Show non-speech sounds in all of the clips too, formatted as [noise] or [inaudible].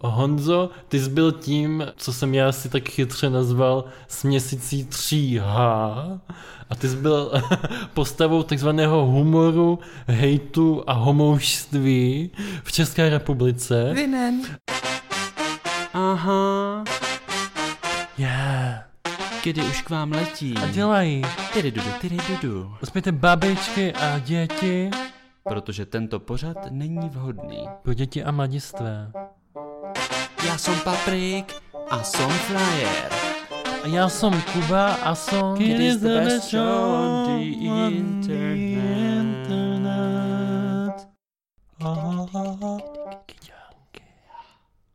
Honzo, ty jsi byl tím, co jsem já si tak chytře nazval směsicí 3H a ty jsi byl [laughs] postavou takzvaného humoru, hejtu a homoušství v České republice. Vinen. Aha. Yeah. Kdy už k vám letí. A dělají. Tyry dudu, tyry dudu. Uspějte babičky a děti Protože tento pořad není vhodný. pro děti a mladistvé. Já jsem Paprik a jsem Flyer. A já jsem Kuba a jsem It is the best show on the internet.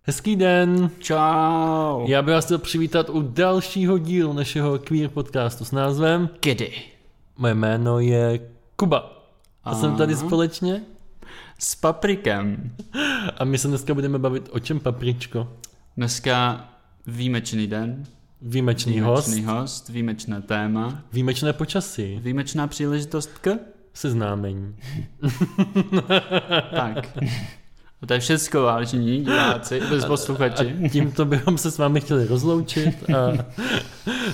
Hezký den. Čau. Já bych vás chtěl přivítat u dalšího dílu našeho queer podcastu s názvem Kdy? Moje jméno je Kuba. A jsem tady společně S Paprikem. [gasps] a my se dneska budeme bavit o čem papričko. Dneska výjimečný den. Výjimečný host, Výjimečný host, výjimečné téma. výjimečné počasí, Výjimečná příležitost k? seznámení. [laughs] Tak. [laughs] A to je všecko, vážení diváci, bez posluchači. A tímto bychom se s vámi chtěli rozloučit a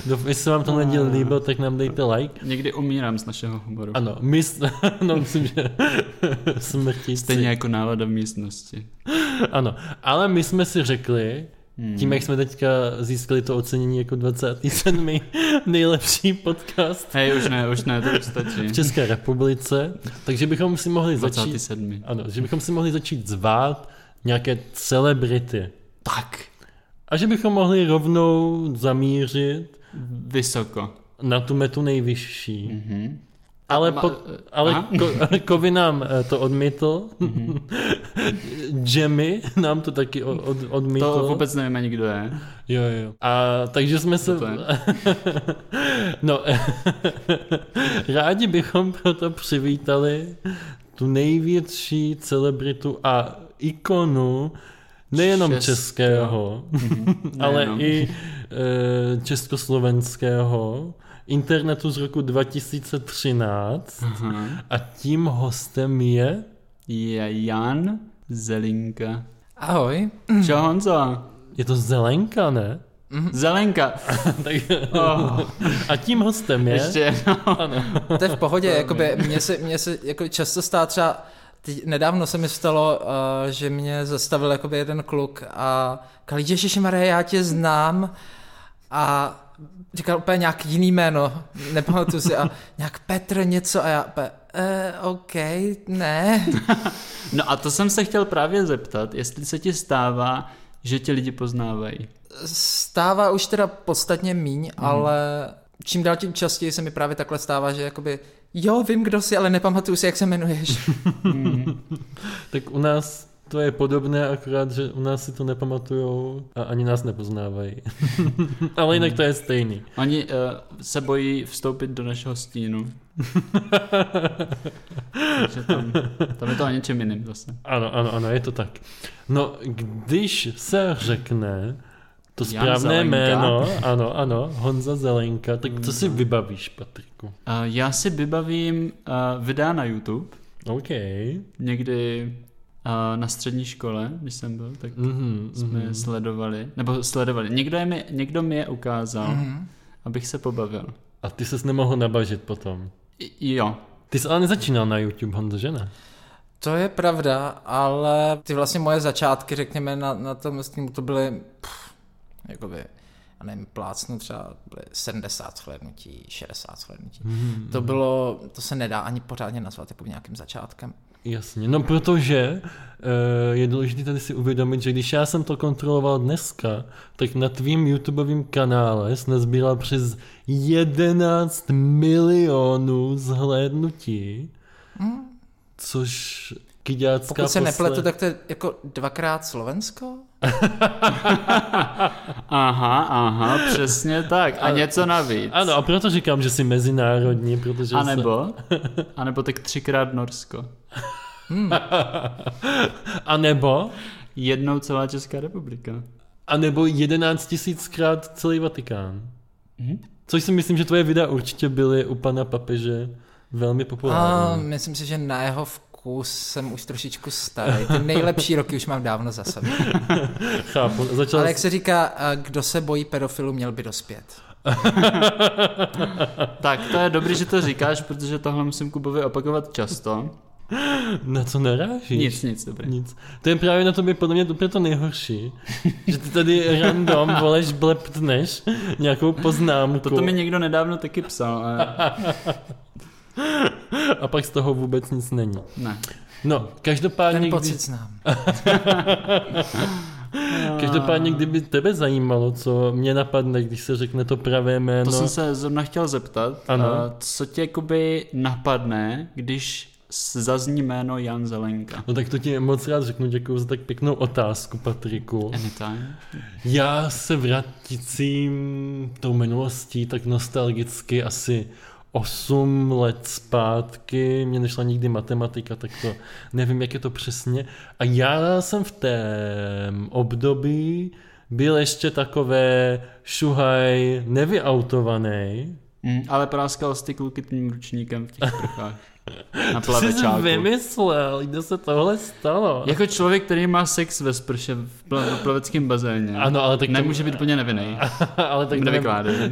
[laughs] jestli se vám to neděl líbilo, tak nám dejte like. Někdy umírám z našeho humoru. Ano, my, [laughs] no myslím, že [laughs] smrtící. Stejně jako nálada v místnosti. Ano, ale my jsme si řekli, Hmm. tím, jak jsme teďka získali to ocenění jako 27. [laughs] nejlepší podcast Hej, už ne, už ne, to už stačí. v České republice, takže bychom si mohli začít, 27. ano, že bychom si mohli začít zvát nějaké celebrity. Tak, A že bychom mohli rovnou zamířit vysoko. na tu metu nejvyšší. Mhm. Ale, po, ale aha. ko, [laughs] Kovy nám eh, to odmítl. Mhm. [laughs] Jemmy nám to taky od, od, odmítl. To vůbec nevím ani kdo je. Jo, jo. A takže jsme se... [laughs] no, rádi bychom proto přivítali tu největší celebritu a ikonu nejenom Českého. českého, ale Nejenom. i e, československého internetu z roku 2013 Aha. a tím hostem je Je Jan Zelinka. Ahoj. Čau Honzo. je to Zelenka, ne? Zelenka. [laughs] tak, Oh, a tím hostem je ještě jednou. To je v pohodě, jakoby mě se, mě se jako často stá třeba, teď, nedávno se mi stalo, uh, že mě zastavil jakoby jeden kluk a říkal, Ježišmarja, já tě znám a říkal úplně nějak jiný jméno, nepamatuju si a nějak Petr něco a já úplně, eh, OK, ne. [laughs] No a to jsem se chtěl právě zeptat, jestli se ti stává, že tě lidi poznávají. Stává už teda podstatně míň, ale čím dál tím častěji se mi právě takhle stává, že jakoby jo, vím, kdo jsi, ale nepamatuju si, jak se jmenuješ. [laughs] Tak u nás to je podobné, akorát, že u nás si to nepamatujou a ani nás nepoznávají. [laughs] Ale jinak to je stejný. Oni uh, se bojí vstoupit do našeho stínu. [laughs] Takže tam, tam je to o něčem jiným zase. Ano, ano, ano, je to tak. No, když se řekne to Jan správné Zelenka. jméno, ano, ano, Honza Zelenka, tak co si vybavíš, Patriku? Uh, já si vybavím uh, videa na YouTube, OK. někdy uh, na střední škole, když jsem byl, tak Mhm, jsme mhm. je sledovali, nebo sledovali. Někdo, je mi, někdo mi je ukázal, Mhm. abych se pobavil. A ty ses nemohl nabažit potom. I, jo, Ty jsi ale nezačínal na YouTube, Honzo, že ne? To je pravda, ale ty vlastně moje začátky, řekněme, na, na tom streamu to byly, pff, jakoby, já nevím, plácnu třeba byly 70 shlédnutí, 60 shlédnutí. Mhm. To bylo, to se nedá ani pořádně nazvat jako nějakým začátkem. Jasně, no protože uh, je důležité tady si uvědomit, že když já jsem to kontroloval dneska, tak na tvým YouTubeovém kanále jsi nazbíral přes 11 milionů zhlédnutí, což kyďácká Pokud se posle- nepletu, tak to je jako dvakrát Slovensko? [laughs] aha, aha, přesně tak. A něco navíc. Ano, a proto říkám, že jsi mezinárodní, protože A nebo, a nebo tak třikrát Norsko. [laughs] a nebo, Jednou celá Česká republika. a nebo 11 tisíckrát celý Vatikán. Mhm. Což si myslím, že tvoje videa určitě byly u pana papeže velmi A populární. myslím si, že na jeho vkus jsem už trošičku starý. Ty nejlepší roky už mám dávno za sebou. [laughs] Chápu. Začal Ale jak se říká, kdo se bojí pedofilu, měl by dospět. [laughs] Tak, to je dobrý, že to říkáš, protože tohle musím Kubovi opakovat často. [laughs] Na co narážíš? Nic, nic, dobrý. Nic. To je právě na tobě podle mě úplně to nejhorší. [laughs] že ty tady random voleš bleptneš nějakou poznámku Toto mi někdo nedávno taky psal, ale [laughs] a pak z toho vůbec nic není. ne. No, každopádně, Ten pocit znám. každopádně, kdyby tebe zajímalo, co mě napadne, když se řekne to pravé jméno. To jsem se zrovna chtěl zeptat. Ano. a Co tě jakoby napadne, když zazní jméno Jan Zelenka? No tak to ti moc rád řeknu, děkuji za tak pěknou otázku, Patriku. Anytime. Já se vratícím tou minulostí tak nostalgicky asi 8 let zpátky, mě nešla nikdy matematika, tak to nevím, jak je to přesně. A já jsem v tém období byl ještě takové šuhaj nevyautovaný. Mm, ale práskal jsi ty kluky tím ručníkem v těch [laughs] prchách. Na To jsi vymyslel, kde se tohle stalo. Jako člověk, který má sex ve sprše v pla- v plaveckém bazéně, Ano, ale tak to- nemůže být úplně nevinný. [laughs] ale tak to by,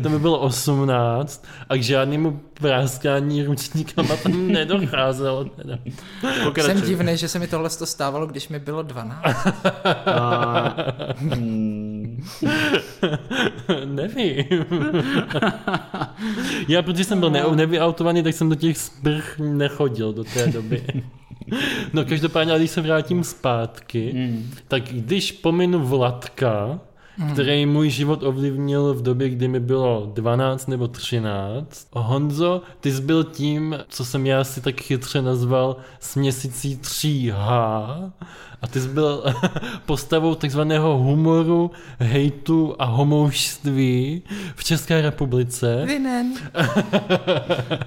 to by bylo 18 a k žádnému práskání ručníkama tam [laughs] nedocházelo. Teda. Pokračuj. Jsem divný, že se mi tohle to stávalo, když mi bylo 12. [laughs] A, hmm, [laughs] Nevím. [laughs] Já, protože jsem byl ne- nevyautovaný, tak jsem do těch sprch nechodil do té doby. [laughs] No každopádně, když se vrátím zpátky, hmm. tak když pominu Vladka, který můj život ovlivnil v době, kdy mi bylo 12 nebo 13. Honzo, ty jsi byl tím, co jsem já si tak chytře nazval směsicí 3H a ty jsi byl [laughs] postavou takzvaného humoru, hejtu a homoušství v České republice. Vinen. [laughs]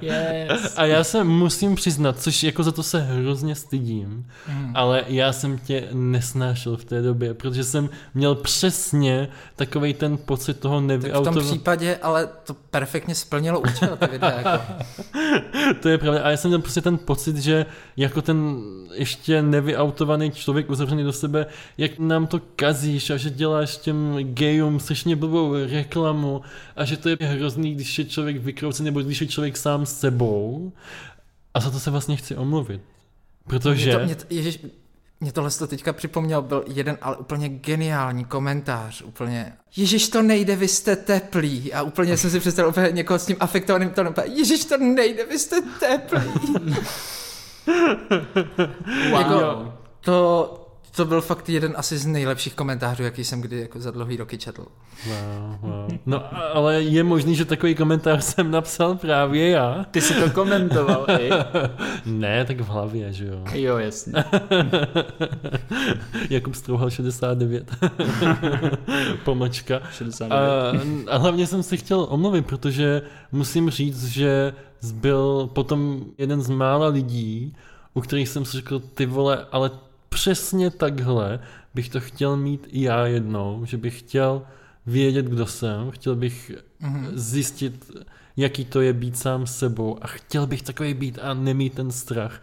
Yes. A já se musím přiznat, což jako za to se hrozně stydím, Mm. ale já jsem tě nesnášel v té době, protože jsem měl přesně takový ten pocit toho Tak v tom případě, ale to perfektně splnilo účel, ty videa. Jako. [laughs] To je pravda. A já jsem měl prostě ten pocit, že jako ten ještě nevyautovaný člověk uzavřený do sebe, jak nám to kazíš a že děláš těm gejům strašně blbou reklamu a že to je hrozný, když je člověk vykroucený nebo když je člověk sám s sebou. A za to se vlastně chci omluvit. Protože... Mě to, mě to, ježiš, mě tohle to teďka připomněl, byl jeden ale úplně geniální komentář, úplně, Ježiš to nejde, vy jste teplý a úplně jsem si představil úplně někoho s tím afektovaným tónem, Ježiš to nejde, vy jste teplý. Wow. Jako, to, to byl fakt jeden asi z nejlepších komentářů, jaký jsem kdy jako za dlouhý roky četl. Wow, wow. No ale je možný, že takový komentář jsem napsal právě já. Ty jsi to komentoval, i? [laughs] Ne, tak v hlavě, že jo. [laughs] Jo, jasně. [laughs] Jakub Strouhal 69. Pomočka. 69. A, a hlavně jsem si chtěl omluvit, protože musím říct, že byl potom jeden z mála lidí, u kterých jsem si řekl, ty vole, ale přesně takhle bych to chtěl mít i já jednou, že bych chtěl vědět, kdo jsem, chtěl bych Mhm. zjistit, jaký to je být sám sebou a chtěl bych takový být a nemít ten strach.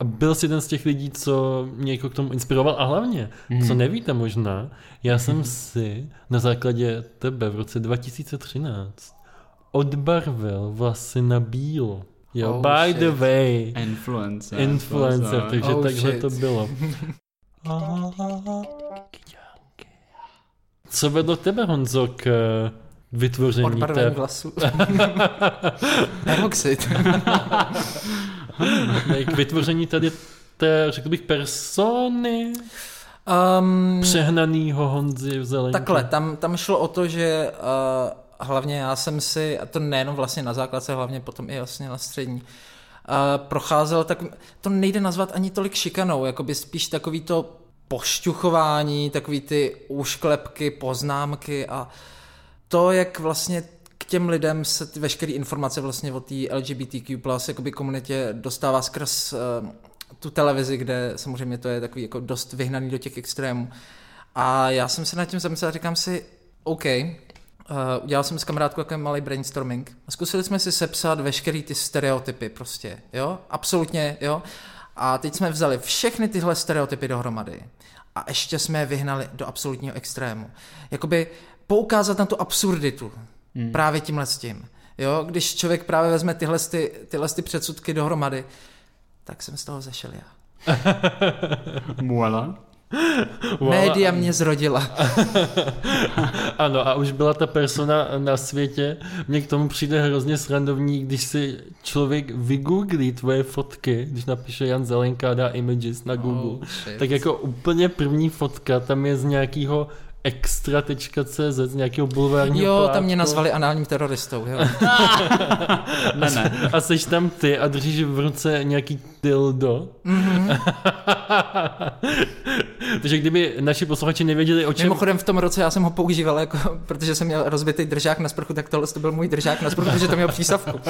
A byl jsi jeden z těch lidí, co mě jako k tomu inspiroval a hlavně, Mhm. co nevíte možná, já jsem si na základě tebe v roce 2013 odbarvil vlasy na bílo. Jo, Oh, by shit. the way, Influencer. influencer, takže Oh, takhle shit. to bylo. Co vedlo tebe, Honzo, k eh, vytvoření Odbarvení té glasu. [laughs] Peroxid. Ne, k vytvoření tady té, řekl bych, persony Um, přehnanýho Honzy v Zelenky. Takhle, tam, tam šlo o to, že uh, hlavně já jsem si, a to nejenom vlastně na základce, hlavně potom i vlastně na střední, uh, procházel, tak to nejde nazvat ani tolik šikanou, jako by spíš takový to pošťuchování, takový ty úšklepky, poznámky a to, jak vlastně k těm lidem se ty veškeré informace vlastně o té LGBTQ jakoby komunitě dostává skrz uh, tu televizi, kde samozřejmě to je takový jako dost vyhnaný do těch extrémů. A já jsem se nad tím zamyslel a říkám si, OK, uh, udělal jsem s kamarádkou takový malý brainstorming a zkusili jsme si sepsat veškerý ty stereotypy prostě, jo, absolutně, jo. A teď jsme vzali všechny tyhle stereotypy dohromady a ještě jsme je vyhnali do absolutního extrému. Jakoby poukázat na tu absurditu hmm. právě tímhle s tím. Jo, když člověk právě vezme tyhle, ty, tyhle ty předsudky dohromady, tak jsem z toho zešel já. [laughs] [laughs] [laughs] Muala. Média mě zrodila. [laughs] ano, a už byla ta persona na světě. Mně k tomu přijde hrozně srandovní, když si člověk vygooglí tvoje fotky, když napíše Jan Zelenka a dá images na Google, oh, tak jako úplně první fotka tam je z nějakého extra.cz z nějakého bulvárního Jo, plátku. tam mě nazvali análním teroristou, jo. [laughs] ne, ne. A seš tam ty a držíš v ruce nějaký dildo. Mm-hmm. [laughs] Takže kdyby naši posluchači nevěděli, o čem... Mimochodem v tom roce já jsem ho používal, jako, protože jsem měl rozbitý držák na sprchu, tak tohle to byl můj držák na sprchu, protože to měl přísavku.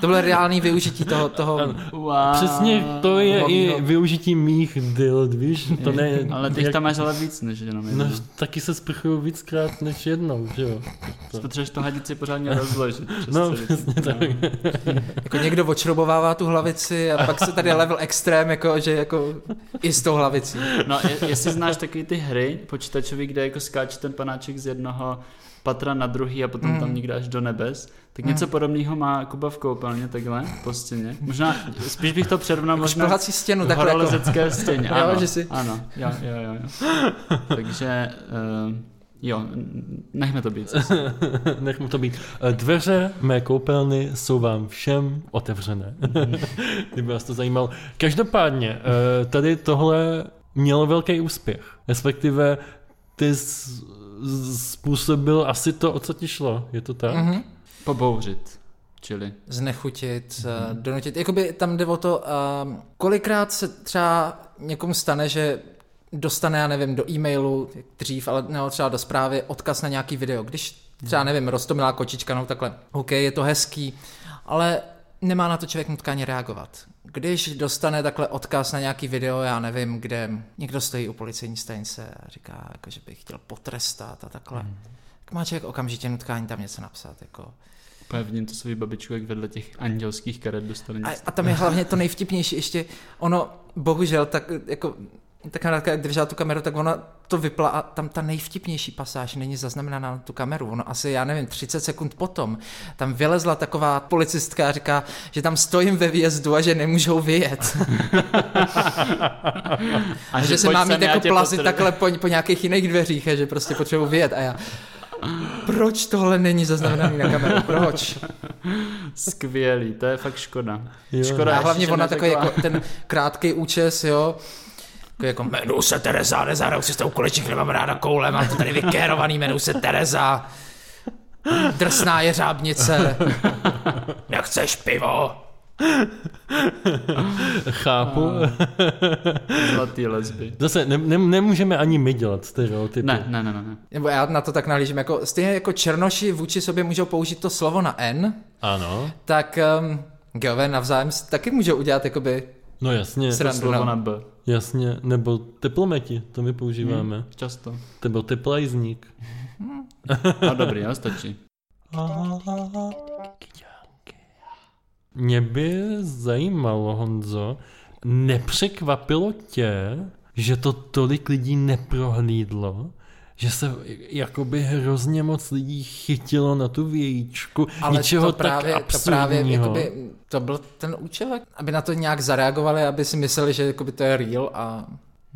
to bylo reálný využití toho... toho... Wow. Přesně to je i využití mých dild, víš? To ne, ale ty jak... tam máš ale víc než jenom jedno. No, taky se sprchuju víckrát než jednou, že jo? To... Potřebuješ to hadici pořádně rozložit. No, přesně tak. jako někdo odšrobovává tu hlavici a pak se tady level extrém, jako, že jako i s tou hlavicí. No, je, jestli znáš takový ty hry počítačový, kde jako skáče ten panáček z jednoho patra na druhý a potom mm. tam někde až do nebes, tak něco mm. podobného má Kuba v koupelně takhle po stěně. Možná, spíš bych to přirovnal možná stěnu, takhle jako... stěně. [laughs] Ano, jo, že si... ano, jo, jo, jo. jo. Takže... Uh, Jo, nechme to být. [laughs] nechme to být. Dveře mé koupelny jsou vám všem otevřené. [laughs] Kdyby vás to zajímalo. Každopádně, eh, tady tohle mělo velký úspěch. Respektive ty způsobil asi to, o co ti šlo. Je to tak? Mm-hmm. Pobouřit. Čili? Znechutit, mm-hmm. donutit. Jakoby tam jde o to, kolikrát se třeba někomu stane, že dostane, já nevím, do e-mailu dřív, ale nebo třeba do zprávy odkaz na nějaký video. Když třeba, nevím, rostomilá kočička, no takhle, OK, je to hezký, ale nemá na to člověk nutkání reagovat. Když dostane takhle odkaz na nějaký video, já nevím, kde někdo stojí u policejní stanice a říká, jako, že by chtěl potrestat a takhle, hmm. tak má člověk okamžitě nutkání tam něco napsat. Jako, Pevně to svůj babičku, jak vedle těch andělských karet dostane. A, a tam je hlavně to nejvtipnější ještě, ono, bohužel, tak jako ta kamarádka, jak držela tu kameru, tak ona to vypla a tam ta nejvtipnější pasáž není zaznamenána na tu kameru. Ono asi, já nevím, 30 sekund potom tam vylezla taková policistka a říká, že tam stojím ve výjezdu a že nemůžou vyjet. [laughs] a že, že se mám mít jako plazit takhle po, po nějakých jiných dveřích a že prostě potřebuji vyjet a já proč tohle není zaznamenaný na kameru? Proč? [laughs] Skvělý, to je fakt škoda. Jo. Škoda, a hlavně ona takový jako ten krátký účes, jo, jako jmenuji se Tereza, nezahraju si s tou kolečík, nemám ráda koule, mám to tady vykérovaný, jmenuji se Tereza. Drsná je řábnice. Nechceš pivo? Chápu. Zlatý lesby. Zase ne, ne, nemůžeme ani my dělat stereotypy. Ne, ne, ne, ne. Nebo já na to tak nahlížím, jako stejně jako černoši vůči sobě můžou použít to slovo na N. Ano. Tak um, geové navzájem taky můžou udělat jakoby No jasně. Srandu, slovo na B. Jasně, nebo teplometi, to my používáme. Hmm, často. Nebo teplajzník. no dobrý, já stačí. Mě by zajímalo, Honzo, nepřekvapilo tě, že to tolik lidí neprohlídlo? Že se jakoby hrozně moc lidí chytilo na tu vějíčku, Ale něčeho to právě, tak to právě jakoby, to byl ten účel, aby na to nějak zareagovali, aby si mysleli, že jakoby to je real a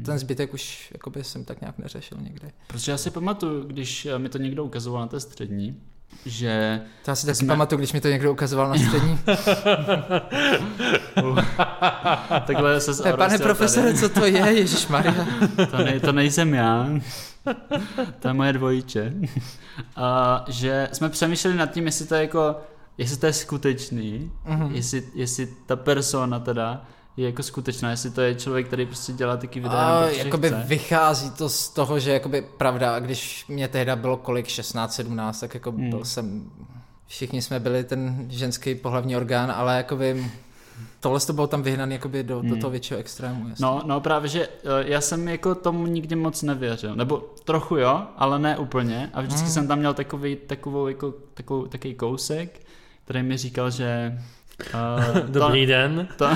ten zbytek už jakoby jsem tak nějak neřešil někdy. Protože já si pamatuju, když mi to někdo ukazoval na té střední, že... To já si taky jsme... pamatuju, když mi to někdo ukazoval na střední. [laughs] Takhle se Pane profesore, co to je, Ježíš Maria? to, ne, to nejsem já. To je moje dvojiče. A že jsme přemýšleli nad tím, jestli to je jako, jestli to je skutečný, mm-hmm. jestli, jestli ta persona teda je jako skutečná, jestli to je člověk, který prostě dělá taky videa. A, jakoby chce. vychází to z toho, že jakoby pravda, když mě tehda bylo kolik, 16, 17, tak jako mm. byl jsem, všichni jsme byli ten ženský pohlavní orgán, ale jakoby Tohle to bylo tam jakoby do, hmm. do toho většího extrému. No, no právě, že eh, já jsem jako tomu nikdy moc nevěřil. Nebo trochu jo, ale ne úplně. A vždycky hmm. jsem tam měl takový, takovou, jako, takovou, takový kousek, který mi říkal, že Uh, [laughs] Dobrý den. To, [laughs]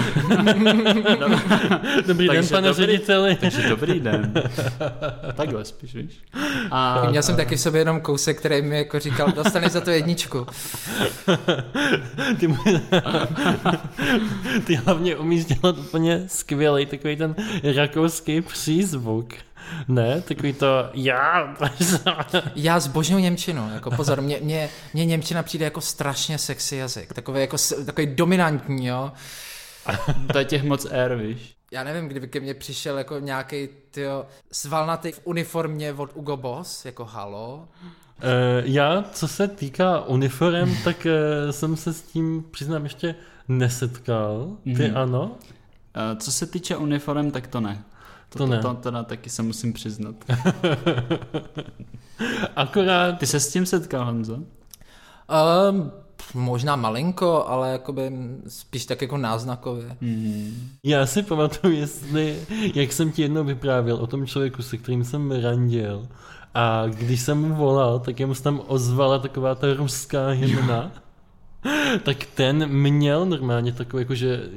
Dobrý den, pane dobrý- řediteli. takže dobrý den. [laughs] Takhle spíš, víš? A, Měl jsem taky v sobě jenom kousek, který mi jako říkal, dostaneš za to jedničku. Ty, mu- ty hlavně umíš dělat úplně skvělý takový ten rakouský přízvuk. [laughs] Ne, takový to já. [laughs] Já zbožňuji Němčinu, jako pozor, mě, mě, mě Němčina přijde jako strašně sexy jazyk, takový, jako, takový dominantní, jo. to je těch moc air, víš? Já nevím, kdyby ke mně přišel jako nějaký tyjo, svalnatý v uniformě od Ugo Boss, jako halo. Eh, Já, co se týká uniform, [laughs] tak eh, jsem se s tím, přiznám, ještě nesetkal. Ty Mhm. ano? Uh, co se týče uniform, tak to ne. To ne. To, to teda taky se musím přiznat. [laughs] Akorát Ty se s tím setkal, Honzo? Um, možná malinko, ale jakoby spíš tak jako náznakově. Hmm. Já si pamatuju, jestli, jak jsem ti jednou vyprávěl o tom člověku, se kterým jsem randil. A když jsem mu volal, tak jemu se tam ozvala taková ta ruská hymna. tak ten měl normálně takový, jako že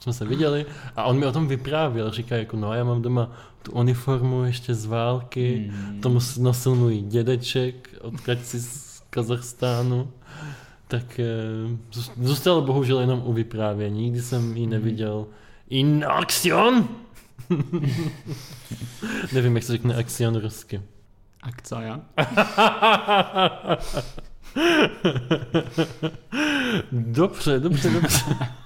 jsme, jsme se viděli a on mi o tom vyprávěl. Říká jako, no já mám doma tu uniformu ještě z války, Hmm. tomu nosil můj dědeček, odkud si z Kazachstánu. Tak eh, zůst- zůstal bohužel jenom u vyprávění, nikdy jsem ji neviděl in aktion. [laughs] Nevím, jak se řekne akcion rusky. Akce, já? [laughs] Dobře, dobře, dobře. [laughs]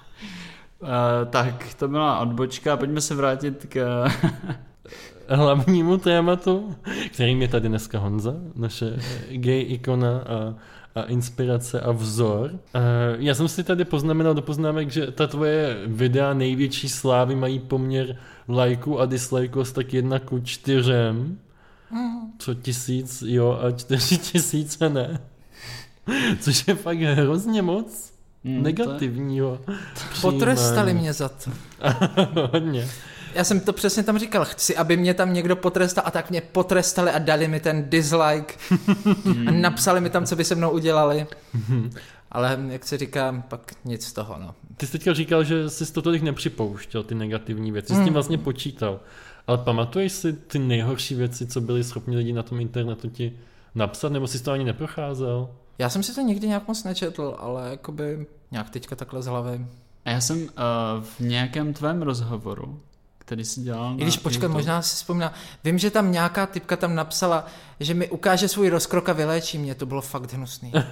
Uh, tak, to byla odbočka. Pojďme se vrátit k... [laughs] Hlavnímu tématu, kterým je tady dneska Honza, naše eh, gay ikona a, a inspirace a vzor. Eh, Já jsem si tady poznamenal do poznámek, že ta tvoje videa největší slávy mají poměr lajků a dislajků asi tak jedna ku čtyřem. Co tisíc, jo, a čtyři [laughs] tisíce ne. Což je fakt hrozně moc Hmm, negativního. [laughs] Potrestali přijímání. mě za to. [laughs] Hodně. Já jsem to přesně tam říkal, chci, aby mě tam někdo potrestal a tak mě potrestali a dali mi ten dislike a napsali mi tam, co by se mnou udělali. Ale jak se říká, pak nic z toho, no. Ty jsi teďka říkal, že jsi to tolik nepřipouštěl, ty negativní věci. Jsi s tím vlastně počítal. Ale pamatuješ si ty nejhorší věci, co byli schopni lidi na tom internetu ti napsat, nebo jsi to ani neprocházel? Já jsem si to nikdy nějak moc nečetl, ale jakoby nějak teďka takhle z hlavy. A já jsem uh, v nějakém tvém rozhovoru, který jsi dělal I když na počkat, YouTube. možná si vzpomínám, vím, že tam nějaká typka tam napsala, že mi ukáže svůj rozkrok a vyléčí mě, to bylo fakt hnusný. [laughs]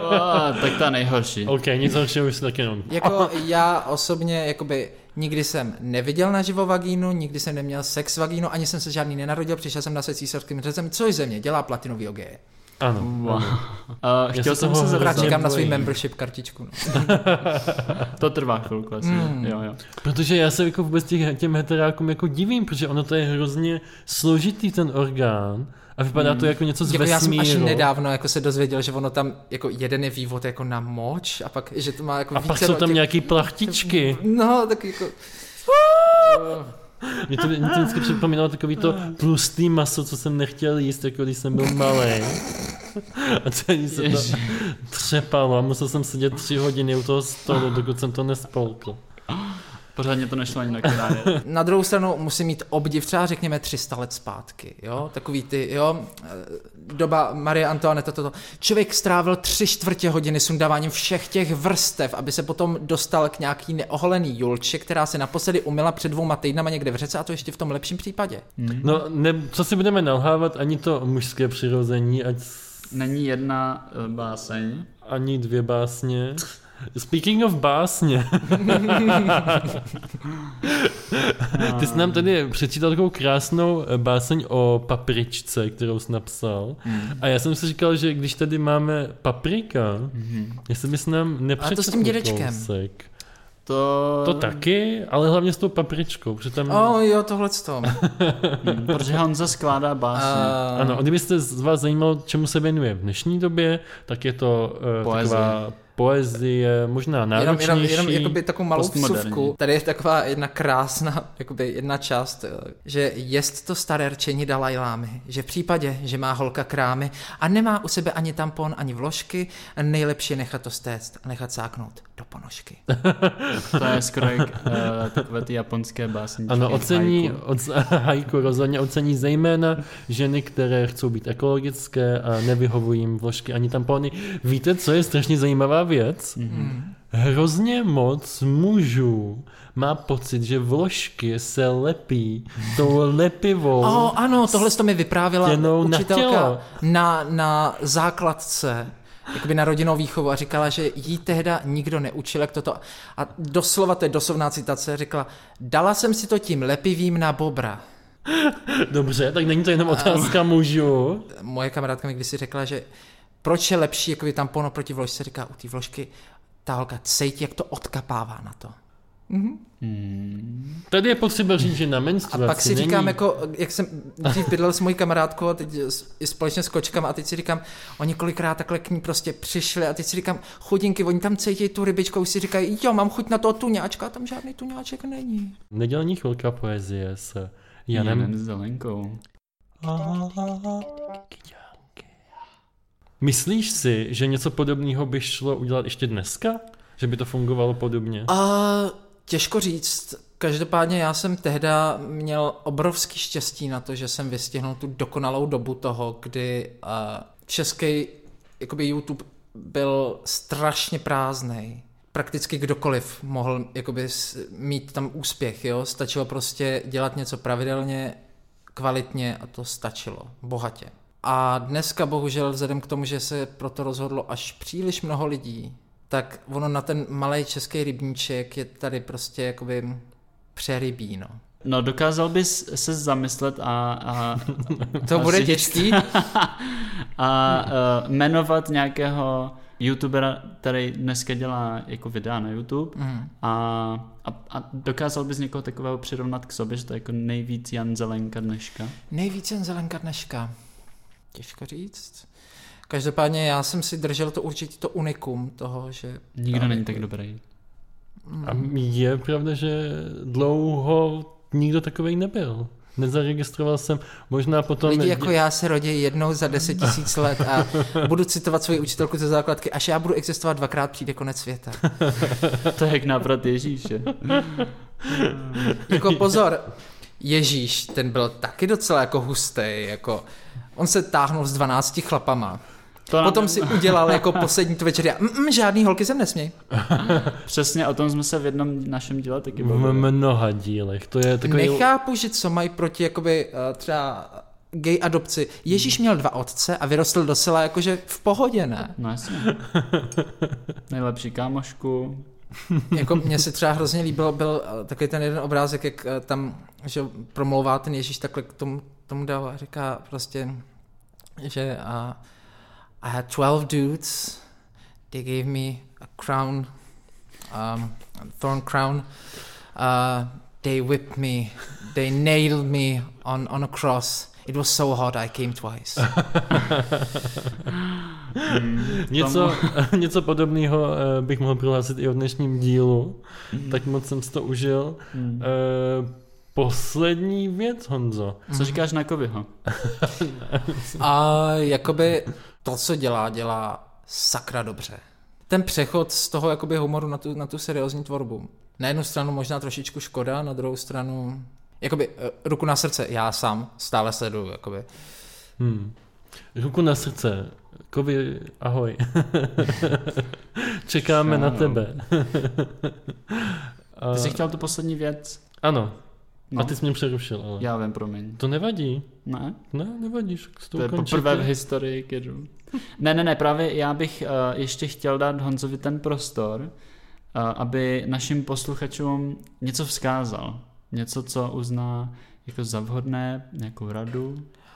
Oh, tak ta nejhorší. OK, nic horšího už si taky jenom. Jako já osobně, jakoby nikdy jsem neviděl naživo vagínu, nikdy jsem neměl sex s vagínou, ani jsem se žádný nenarodil, přišel jsem na se císařským řezem, což ze mě dělá platinový ogeje. Ano. Wow. ano. Uh, Já chtěl se jsem se zeptat, čekám na svůj membership kartičku. No. [laughs] to trvá chvilku asi, Mm. jo, jo. Protože já se jako vůbec těch, těm heterákům jako divím, protože ono to je hrozně složitý ten orgán a vypadá to jako něco z Jako já jsem vesmíru. až nedávno jako se dozvěděl, že ono tam jako jeden je vývod jako na moč a pak, že to má jako A pak jsou tam těch- nějaký plachtičky. No, tak jako... Mě to, mě to vždycky připomínalo takový to tlustý maso, co jsem nechtěl jíst, jako když jsem byl malý. A celý se to třepalo a musel jsem sedět tři hodiny u toho stolu, dokud jsem to nespolkl. Pořádně to nešlo ani na kráje. [laughs] Na druhou stranu musím mít obdiv třeba řekněme 300 let zpátky, jo, takový ty, jo, eh, doba Marie Antoinette, toto. Člověk strávil tři čtvrtě hodiny sundáváním všech těch vrstev, aby se potom dostal k nějaký neoholený julče, která se naposledy umila před dvouma týdnama někde v řece a to ještě v tom lepším případě. No, ne, co si budeme nalhávat, ani to mužské přirození, ať Není jedna uh, báseň. ani dvě básně. [laughs] Speaking of básně. Ty jsi nám tady přečítal takovou krásnou eh, báseň o papričce, kterou jsi napsal. A já jsem si říkal, že když tady máme paprika, jestli bys nám nepřečetl to s tím dědečkem. kousek. To... To taky, ale hlavně s tou papričkou, protože tam... Oh jo, tohle to. Hmm, [laughs] protože Honza skládá básně. Ano, a kdybyste z vás zajímalo, čemu se věnuje v dnešní době, tak je to uh, Poezie. taková poezie, možná Jenom, náročnější. jenom, jenom jakoby takovou malou vsuvku. Tady je taková jedna krásná, jakoby jedna část, eh, že jest to staré rčení Dalajlámy, že v případě, že má holka krámy a nemá u sebe ani tampon, ani vložky, nejlepší je nechat to stéct a nechat sáknout do ponožky. To je skoro jak uh, takové ty japonské básničky. Ano, ocení, haiku. oc, [laughs] hajku rozhodně ocení zejména ženy, které chcou být ekologické a nevyhovují jim vložky ani tampony. Víte, co je strašně zajímavá věc? Mhm. Hrozně moc mužů má pocit, že vložky se lepí tou lepivou. O, ano, tohle to mi na učitelka tělo. na, na základce, jakoby na rodinnou výchovu a říkala, že jí tehda nikdo neučil, jak toto. A doslova, to je doslovná citace, řekla, dala jsem si to tím lepivým na bobra. Dobře, tak není to jenom otázka mužů. Moje kamarádka mi kdysi řekla, že proč je lepší jakoby tampon proti vložce, říká u té vložky, ta holka cejtí, jak to odkapává na to. Tady je potřeba říct, že na A menstruaci pak si není... říkám, jako, jak jsem dřív bydlel s mojí kamarádkou a teď i společně s kočkama a teď si říkám, oni kolikrát takhle k ní prostě přišli a teď si říkám, chudinky, oni tam cítí tu rybičku, už si říkají, jo, mám chuť na toho tuňáčka a tam žádný tuňáček není. Nedělní chvilka poezie s Janem Janem s Zelenkou. Myslíš si, že něco podobného by šlo udělat ještě dneska? Že by to fungovalo podobně? A těžko říct, každopádně já jsem tehda měl obrovský štěstí na to, že jsem vystihnul tu dokonalou dobu toho, kdy uh, český jakoby YouTube byl strašně prázdný. Prakticky kdokoliv mohl jakoby mít tam úspěch, jo? stačilo prostě dělat něco pravidelně, kvalitně a to stačilo, bohatě. A dneska bohužel vzhledem k tomu, že se proto rozhodlo až příliš mnoho lidí, tak ono na ten malý český rybníček je tady prostě jakoby přerybí, no. No, dokázal bys se zamyslet a, a, [laughs] To a bude těžký. [laughs] a uh, jmenovat nějakého youtubera, který dneska dělá jako videa na YouTube Mm. a, a, a dokázal bys někoho takového přirovnat k sobě, že to je jako nejvíc Jan Zelenka dneška. Nejvíc jen zelenka dneška. Těžko říct. Každopádně já jsem si držel to určitě to unikum toho, že... Nikdo není tak dobrý. A je pravda, že dlouho nikdo takovej nebyl. Nezaregistroval jsem, možná potom... Lidi jako já se rodí jednou za deset tisíc let a [laughs] budu citovat svoji učitelku ze základky, až já budu existovat dvakrát, přijde konec světa. [laughs] To je jak návrat Ježíše. Jako pozor, Ježíš, ten byl taky docela jako hustý, jako on se táhnul s 12 chlapama. To Potom si udělal jako poslední tu večer, já, mm, mm, žádný holky sem nesměj. [laughs] Přesně o tom jsme se v jednom našem díle taky v bavili. mnoha dílech. To je takový... Nechápu, že co mají proti jakoby eh, třeba gay adopci. Ježíš měl dva otce a vyrostl docela jakože v pohodě, ne? No jasně. [laughs] Nejlepší kámošku. Jako mně se třeba hrozně líbil byl eh, takový ten jeden obrázek, jak eh, tam že promlouvá ten Ježíš takhle k tomu, tomu dal a říká prostě, že uh, I had 12 dudes, they gave me a crown, um, a thorn crown, uh, they whipped me, they nailed me on, on a cross. It was so hot I came twice. [laughs] Něco, [laughs] něco podobného eh, bych mohl prohlásit i o dnešním dílu. Tak moc jsem si to užil. Hmm. Eh, Poslední věc, Honzo. Co říkáš na Kovyho? [laughs] A jakoby to, co dělá, dělá sakra dobře. Ten přechod z toho jakoby humoru na tu, na tu seriózní tvorbu. Na jednu stranu možná trošičku škoda, na druhou stranu jakoby eh, ruku na srdce, já sám stále sleduju, jakoby. Hmm. Ruku na srdce. Kovi, ahoj. [laughs] Čekáme na tebe. Ty jsi [laughs] chtěl tu poslední věc? Ano. No. A ty jsi mě přerušil. Ale. Já vím, promiň. To nevadí. Ne? Ne, nevadí. To je poprvé v historii kedu. Ne, ne, ne, právě já bych uh, ještě chtěl dát Honzovi ten prostor, uh, aby našim posluchačům něco vzkázal. Něco, co uzná jako za vhodné, nějakou radu,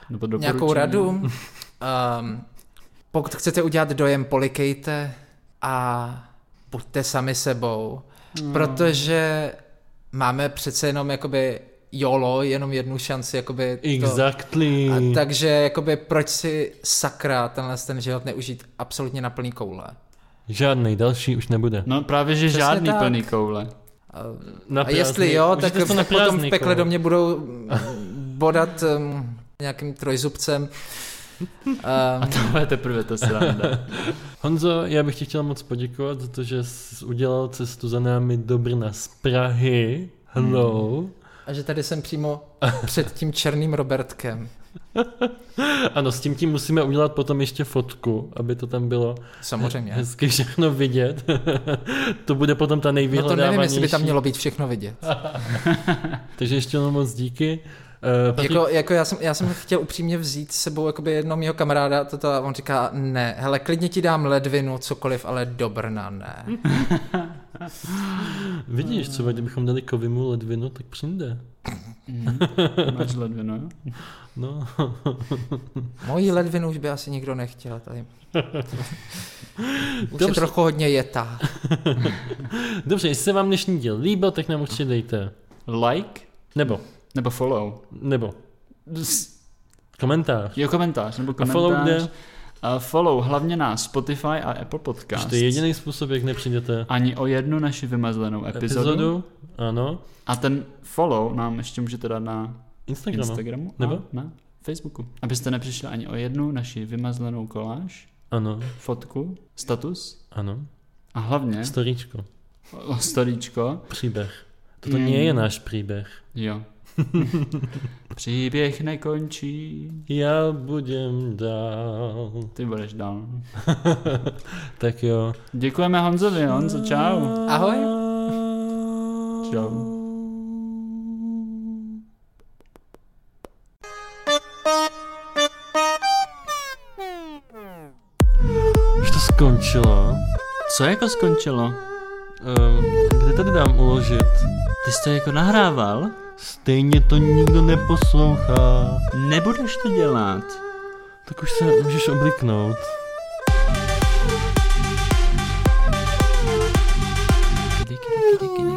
nebo doporučení. Nějakou radu. Um, pokud chcete udělat dojem, polikejte a buďte sami sebou, No. protože máme přece jenom jakoby YOLO, jenom jednu šanci, jakoby to, Exactly. A takže jakoby proč si sakra tenhle ten život neužít absolutně na plný koule? Žádný další už nebude. No právě, že Přesně žádný tak. plný koule. Na A jestli jo, tak, to na tak potom v pekle kolo. do mě budou bodat um, nějakým trojzubcem. Um, To je teprve to sranda. Honzo, já bych ti chtěl moc poděkovat za to, že jsi udělal cestu za námi do Brna z Prahy. Hello. a že tady jsem přímo před tím černým Robertkem. [laughs] Ano, s tím tím musíme udělat potom ještě fotku, aby to tam bylo Samozřejmě. hezky všechno vidět. [laughs] to bude potom ta No to nevím, jestli by tam mělo být všechno vidět. [laughs] Takže ještě jednou moc díky. Uh, Patrik, Jako, jako já, jsem, já jsem chtěl upřímně vzít s sebou jakoby jednoho mého kamaráda, toto, a on říká, ne, hele, klidně ti dám ledvinu, cokoliv, ale do Brna ne. [laughs] vidíš, co kdybychom dali Kovimu ledvinu, tak přijde. Mhm. Máš ledvinu, jo? [laughs] No. [laughs] Mojí ledvinu už by asi nikdo nechtěl tady. Už Dobře. je trochu hodně jetá. Dobře, jestli se vám dnešní díl líbil, tak nám určitě dejte. Like Nebo, nebo follow. nebo, komentář. Jo, komentář nebo A komentář. follow kde? A follow hlavně na Spotify a Apple Podcast. to je jediný způsob, jak nepřijdete Ani o jednu naši vymazlenou epizodu. epizodu. Ano. A ten follow nám ještě můžete dát na Instagramu. Instagramu Nebo? a na Facebooku. Abyste nepřišli ani o jednu naši vymazlenou koláž, Ano, fotku, status ano. a hlavně Storíčko. o storíčko. Příběh. Toto Mm. nie je náš příběh. Jo. [laughs] Příběh nekončí. Já budem dál. Ty budeš dál. [laughs] Tak jo. Děkujeme Honzovi. Honzo, čau. Ahoj. Čau. Už to skončilo. Co jako skončilo? Um, kde tady dám uložit? Ty jsi to jako nahrával? Stejně to nikdo neposlouchá. Nebudeš to dělat. Tak už se můžeš obliknout. Kdy, kdy, kdy.